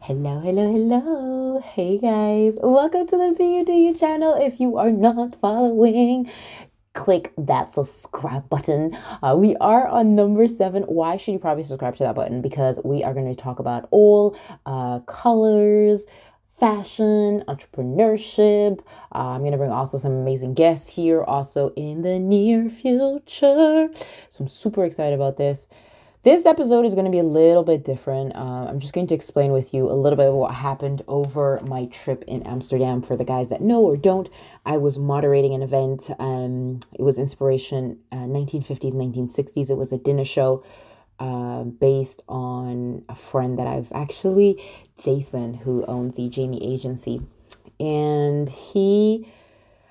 Hello, hello, hello. Hey guys, welcome to the BUDU channel. If you are not following, click that subscribe button. Uh, we are on number seven. Why should you probably subscribe to that button? Because we are going to talk about all uh, colors, fashion, entrepreneurship. Uh, I'm going to bring also some amazing guests here also in the near future. So I'm super excited about this. This episode is going to be a little bit different. Uh, I'm just going to explain with you a little bit of what happened over my trip in Amsterdam. For the guys that know or don't, I was moderating an event. Um, it was Inspiration uh, 1950s, 1960s. It was a dinner show uh, based on a friend that I've actually, Jason, who owns the Jamie Agency. And he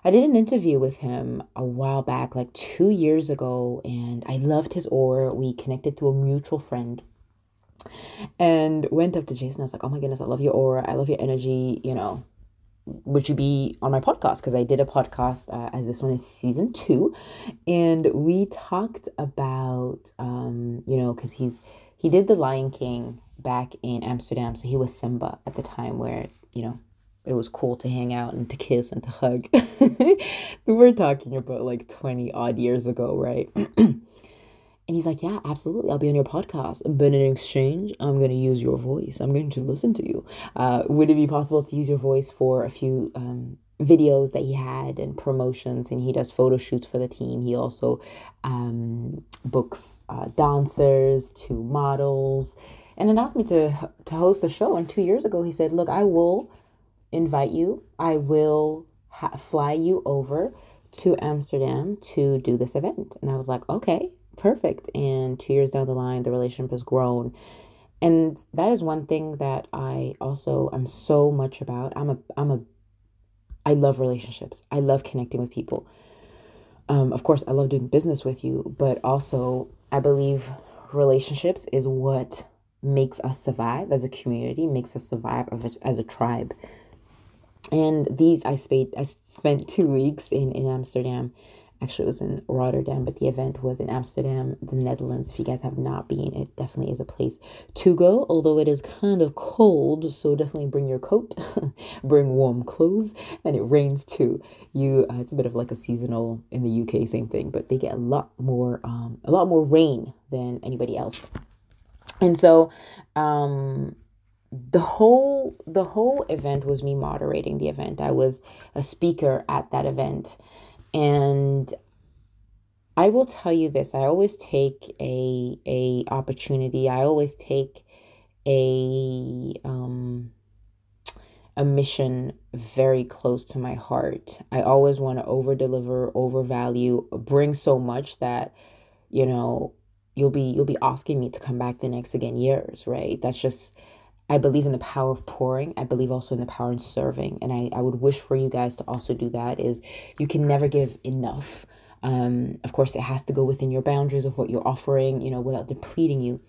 I did an interview with him a while back, like two years ago, and I loved his aura. We connected through a mutual friend and went up to Jason. I was like, oh my goodness, I love your aura. I love your energy. You know, would you be on my podcast? Because I did a podcast uh, as this one is season two. And we talked about, um, you know, because he's, he did The Lion King back in Amsterdam. So he was Simba at the time where, you know, it was cool to hang out and to kiss and to hug. We're talking about like 20 odd years ago, right? and he's like, Yeah, absolutely. I'll be on your podcast. But in exchange, I'm going to use your voice. I'm going to listen to you. Uh, would it be possible to use your voice for a few um, videos that he had and promotions? And he does photo shoots for the team. He also um, books uh, dancers to models and then asked me to, to host a show. And two years ago, he said, Look, I will invite you. I will ha- fly you over to Amsterdam to do this event. And I was like, okay, perfect. And two years down the line, the relationship has grown. And that is one thing that I also am so much about. I'm a I'm a I love relationships. I love connecting with people. Um, of course, I love doing business with you, but also I believe relationships is what makes us survive as a community, makes us survive as a tribe and these I spent I spent two weeks in in Amsterdam. Actually, it was in Rotterdam, but the event was in Amsterdam, the Netherlands. If you guys have not been, it definitely is a place to go. Although it is kind of cold, so definitely bring your coat, bring warm clothes, and it rains too. You, uh, it's a bit of like a seasonal in the UK, same thing, but they get a lot more, um, a lot more rain than anybody else. And so, um, the whole the whole event was me moderating the event. I was a speaker at that event. And I will tell you this, I always take a a opportunity. I always take a um a mission very close to my heart. I always want to over deliver, over value, bring so much that you know, you'll be you'll be asking me to come back the next again years, right? That's just I believe in the power of pouring. I believe also in the power in serving. And I, I would wish for you guys to also do that is you can never give enough. Um, of course, it has to go within your boundaries of what you're offering, you know, without depleting you.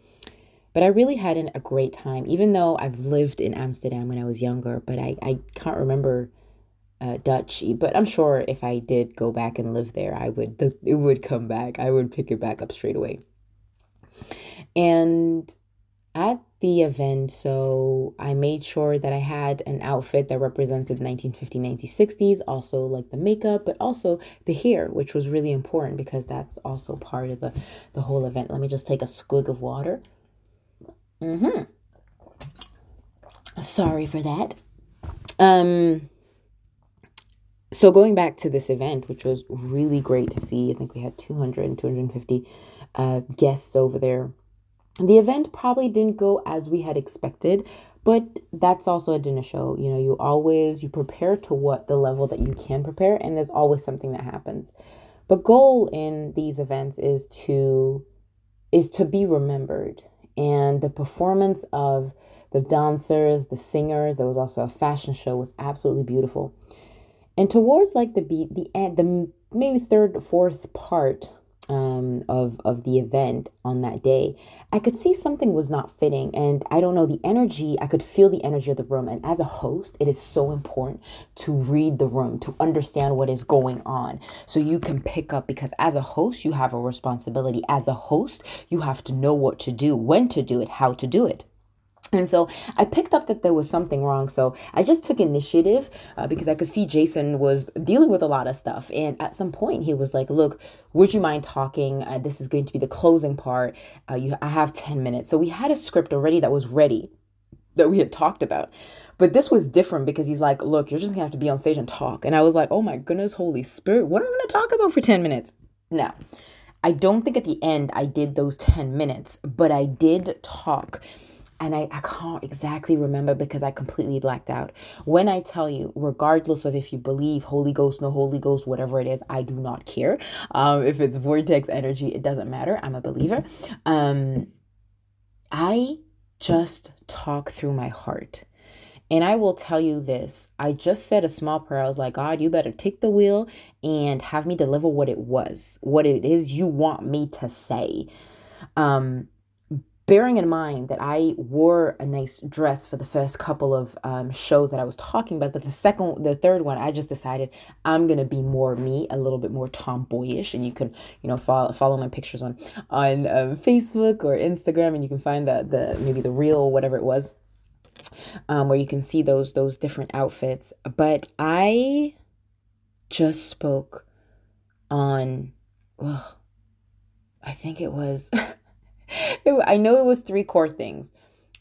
But I really had an, a great time, even though I've lived in Amsterdam when I was younger, but I, I can't remember uh, Dutch. But I'm sure if I did go back and live there, I would, it would come back. I would pick it back up straight away. And at the event, so I made sure that I had an outfit that represented 1950s, 1960s, also like the makeup, but also the hair, which was really important because that's also part of the, the whole event. Let me just take a squig of water. Mm-hmm. Sorry for that. Um, so going back to this event, which was really great to see, I think we had 200 and 250 uh, guests over there the event probably didn't go as we had expected, but that's also a dinner show. You know, you always you prepare to what the level that you can prepare and there's always something that happens. But goal in these events is to is to be remembered. And the performance of the dancers, the singers, there was also a fashion show was absolutely beautiful. And towards like the beat the end the maybe third fourth part um, of of the event on that day, I could see something was not fitting, and I don't know the energy. I could feel the energy of the room, and as a host, it is so important to read the room to understand what is going on, so you can pick up. Because as a host, you have a responsibility. As a host, you have to know what to do, when to do it, how to do it. And so I picked up that there was something wrong. So I just took initiative uh, because I could see Jason was dealing with a lot of stuff. And at some point, he was like, "Look, would you mind talking? Uh, this is going to be the closing part. Uh, you, I have ten minutes." So we had a script already that was ready, that we had talked about. But this was different because he's like, "Look, you're just gonna have to be on stage and talk." And I was like, "Oh my goodness, Holy Spirit, what am I gonna talk about for ten minutes?" Now, I don't think at the end I did those ten minutes, but I did talk and I, I can't exactly remember because I completely blacked out. When I tell you, regardless of if you believe Holy Ghost, no Holy Ghost, whatever it is, I do not care. Um, if it's vortex energy, it doesn't matter. I'm a believer. Um, I just talk through my heart. And I will tell you this I just said a small prayer. I was like, God, you better take the wheel and have me deliver what it was, what it is you want me to say. Um, bearing in mind that I wore a nice dress for the first couple of um, shows that I was talking about, but the second, the third one, I just decided I'm gonna be more me, a little bit more tomboyish, and you can, you know, follow follow my pictures on on um, Facebook or Instagram, and you can find the the maybe the real whatever it was, um, where you can see those those different outfits. But I just spoke on, well, I think it was. I know it was three core things.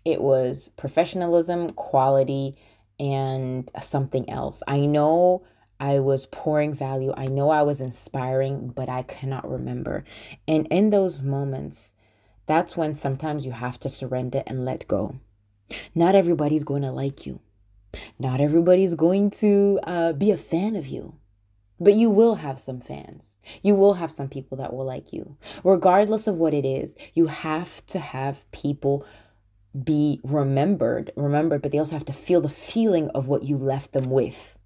It was professionalism, quality, and something else. I know I was pouring value. I know I was inspiring, but I cannot remember. And in those moments, that's when sometimes you have to surrender and let go. Not everybody's going to like you. Not everybody's going to uh, be a fan of you. But you will have some fans. You will have some people that will like you. Regardless of what it is, you have to have people be remembered, remembered, but they also have to feel the feeling of what you left them with,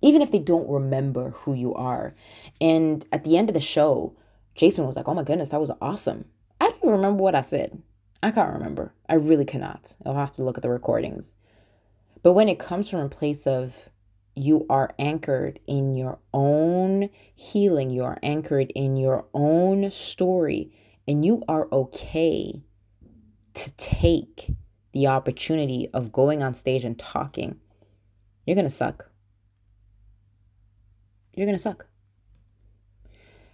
even if they don't remember who you are. And at the end of the show, Jason was like, Oh my goodness, that was awesome. I don't even remember what I said. I can't remember. I really cannot. I'll have to look at the recordings. But when it comes from a place of you are anchored in your own healing, you are anchored in your own story, and you are okay to take the opportunity of going on stage and talking, you're going to suck. You're going to suck.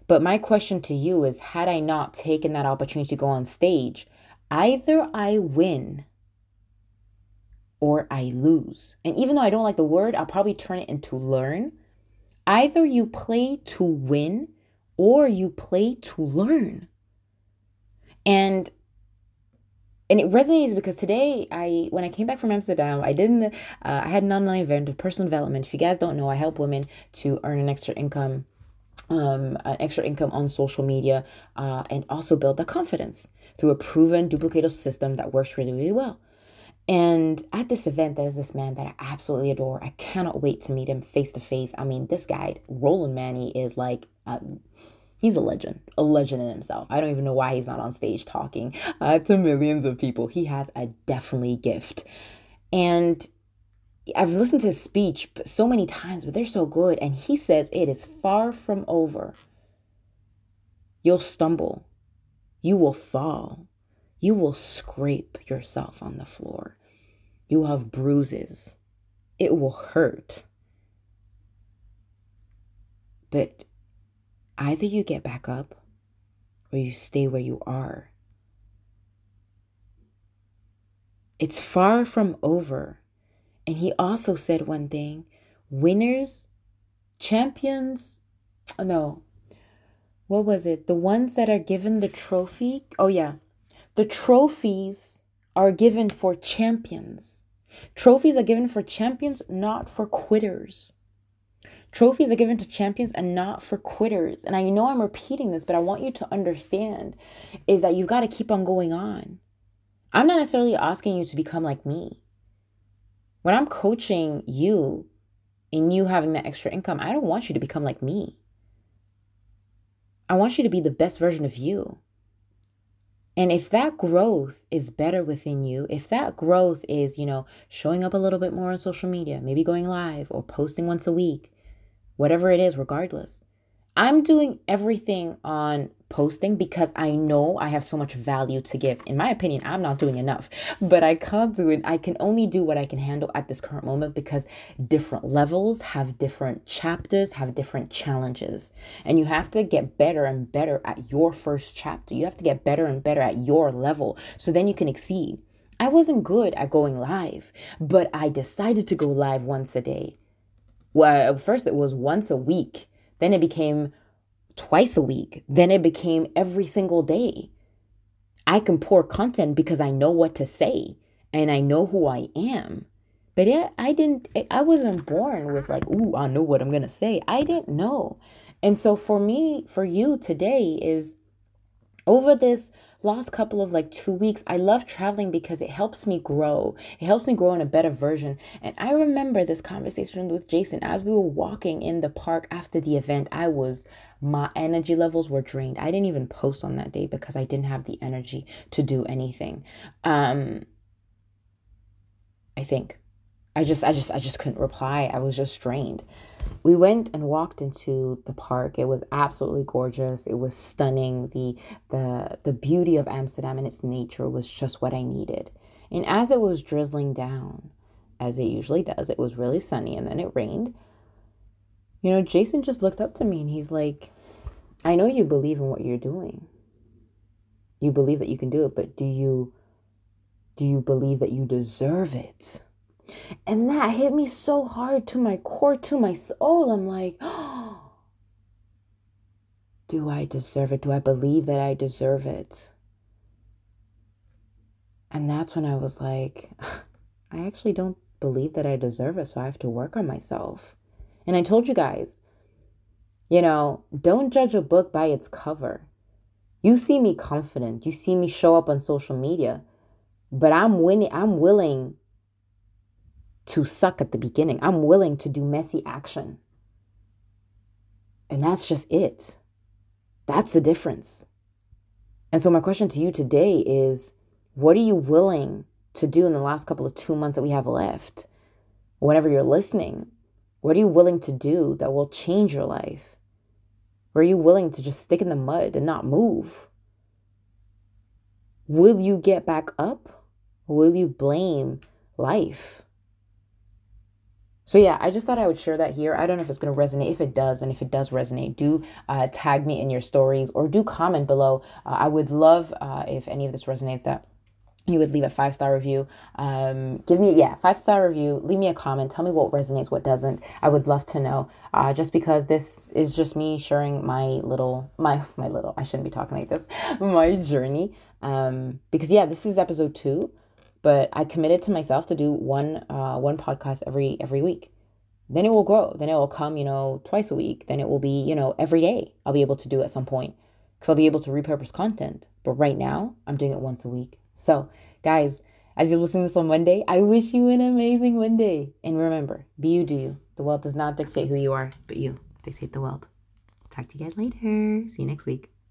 But my question to you is had I not taken that opportunity to go on stage, either I win or I lose. And even though I don't like the word, I'll probably turn it into learn. Either you play to win or you play to learn. And and it resonates because today I when I came back from Amsterdam, I didn't uh, I had an online event of personal development. If you guys don't know, I help women to earn an extra income um, an extra income on social media uh, and also build that confidence through a proven duplicative system that works really, really well. And at this event, there's this man that I absolutely adore. I cannot wait to meet him face to face. I mean, this guy, Roland Manny, is like, he's a legend, a legend in himself. I don't even know why he's not on stage talking uh, to millions of people. He has a definitely gift. And I've listened to his speech so many times, but they're so good. And he says it is far from over. You'll stumble, you will fall, you will scrape yourself on the floor. You will have bruises. It will hurt. But either you get back up or you stay where you are. It's far from over. And he also said one thing winners, champions, no, what was it? The ones that are given the trophy. Oh, yeah. The trophies are given for champions. Trophies are given for champions, not for quitters. Trophies are given to champions and not for quitters. And I know I'm repeating this, but I want you to understand is that you've got to keep on going on. I'm not necessarily asking you to become like me. When I'm coaching you and you having that extra income, I don't want you to become like me. I want you to be the best version of you. And if that growth is better within you, if that growth is, you know, showing up a little bit more on social media, maybe going live or posting once a week, whatever it is, regardless, I'm doing everything on posting because I know I have so much value to give. In my opinion, I'm not doing enough, but I can't do it. I can only do what I can handle at this current moment because different levels have different chapters, have different challenges. And you have to get better and better at your first chapter. You have to get better and better at your level so then you can exceed. I wasn't good at going live, but I decided to go live once a day. Well, first it was once a week. Then it became twice a week. Then it became every single day. I can pour content because I know what to say and I know who I am. But yeah, I didn't, I wasn't born with like, ooh, I know what I'm going to say. I didn't know. And so for me, for you today is over this last couple of like two weeks, I love traveling because it helps me grow. It helps me grow in a better version. And I remember this conversation with Jason as we were walking in the park after the event. I was, my energy levels were drained. I didn't even post on that day because I didn't have the energy to do anything. Um, I think. I just I just I just couldn't reply. I was just drained. We went and walked into the park. It was absolutely gorgeous. It was stunning. The the the beauty of Amsterdam and its nature was just what I needed. And as it was drizzling down, as it usually does, it was really sunny and then it rained. You know, Jason just looked up to me and he's like, I know you believe in what you're doing. You believe that you can do it, but do you do you believe that you deserve it? And that hit me so hard to my core, to my soul. I'm like, do I deserve it? Do I believe that I deserve it? And that's when I was like, I actually don't believe that I deserve it. So I have to work on myself. And I told you guys, you know, don't judge a book by its cover. You see me confident, you see me show up on social media, but I'm winning, I'm willing to suck at the beginning. I'm willing to do messy action. And that's just it. That's the difference. And so, my question to you today is what are you willing to do in the last couple of two months that we have left? Whenever you're listening, what are you willing to do that will change your life? Are you willing to just stick in the mud and not move? Will you get back up? Will you blame life? So yeah, I just thought I would share that here. I don't know if it's going to resonate. If it does, and if it does resonate, do uh, tag me in your stories or do comment below. Uh, I would love uh, if any of this resonates that you would leave a five star review. Um, give me yeah five star review. Leave me a comment. Tell me what resonates, what doesn't. I would love to know. Uh, just because this is just me sharing my little my my little. I shouldn't be talking like this. My journey. Um, because yeah, this is episode two but I committed to myself to do one uh, one podcast every every week. Then it will grow. Then it will come, you know, twice a week. Then it will be, you know, every day. I'll be able to do at some point because I'll be able to repurpose content. But right now, I'm doing it once a week. So, guys, as you're listening to this on Monday, I wish you an amazing Monday. And remember, be you, do you. The world does not dictate who you are, but you dictate the world. Talk to you guys later. See you next week.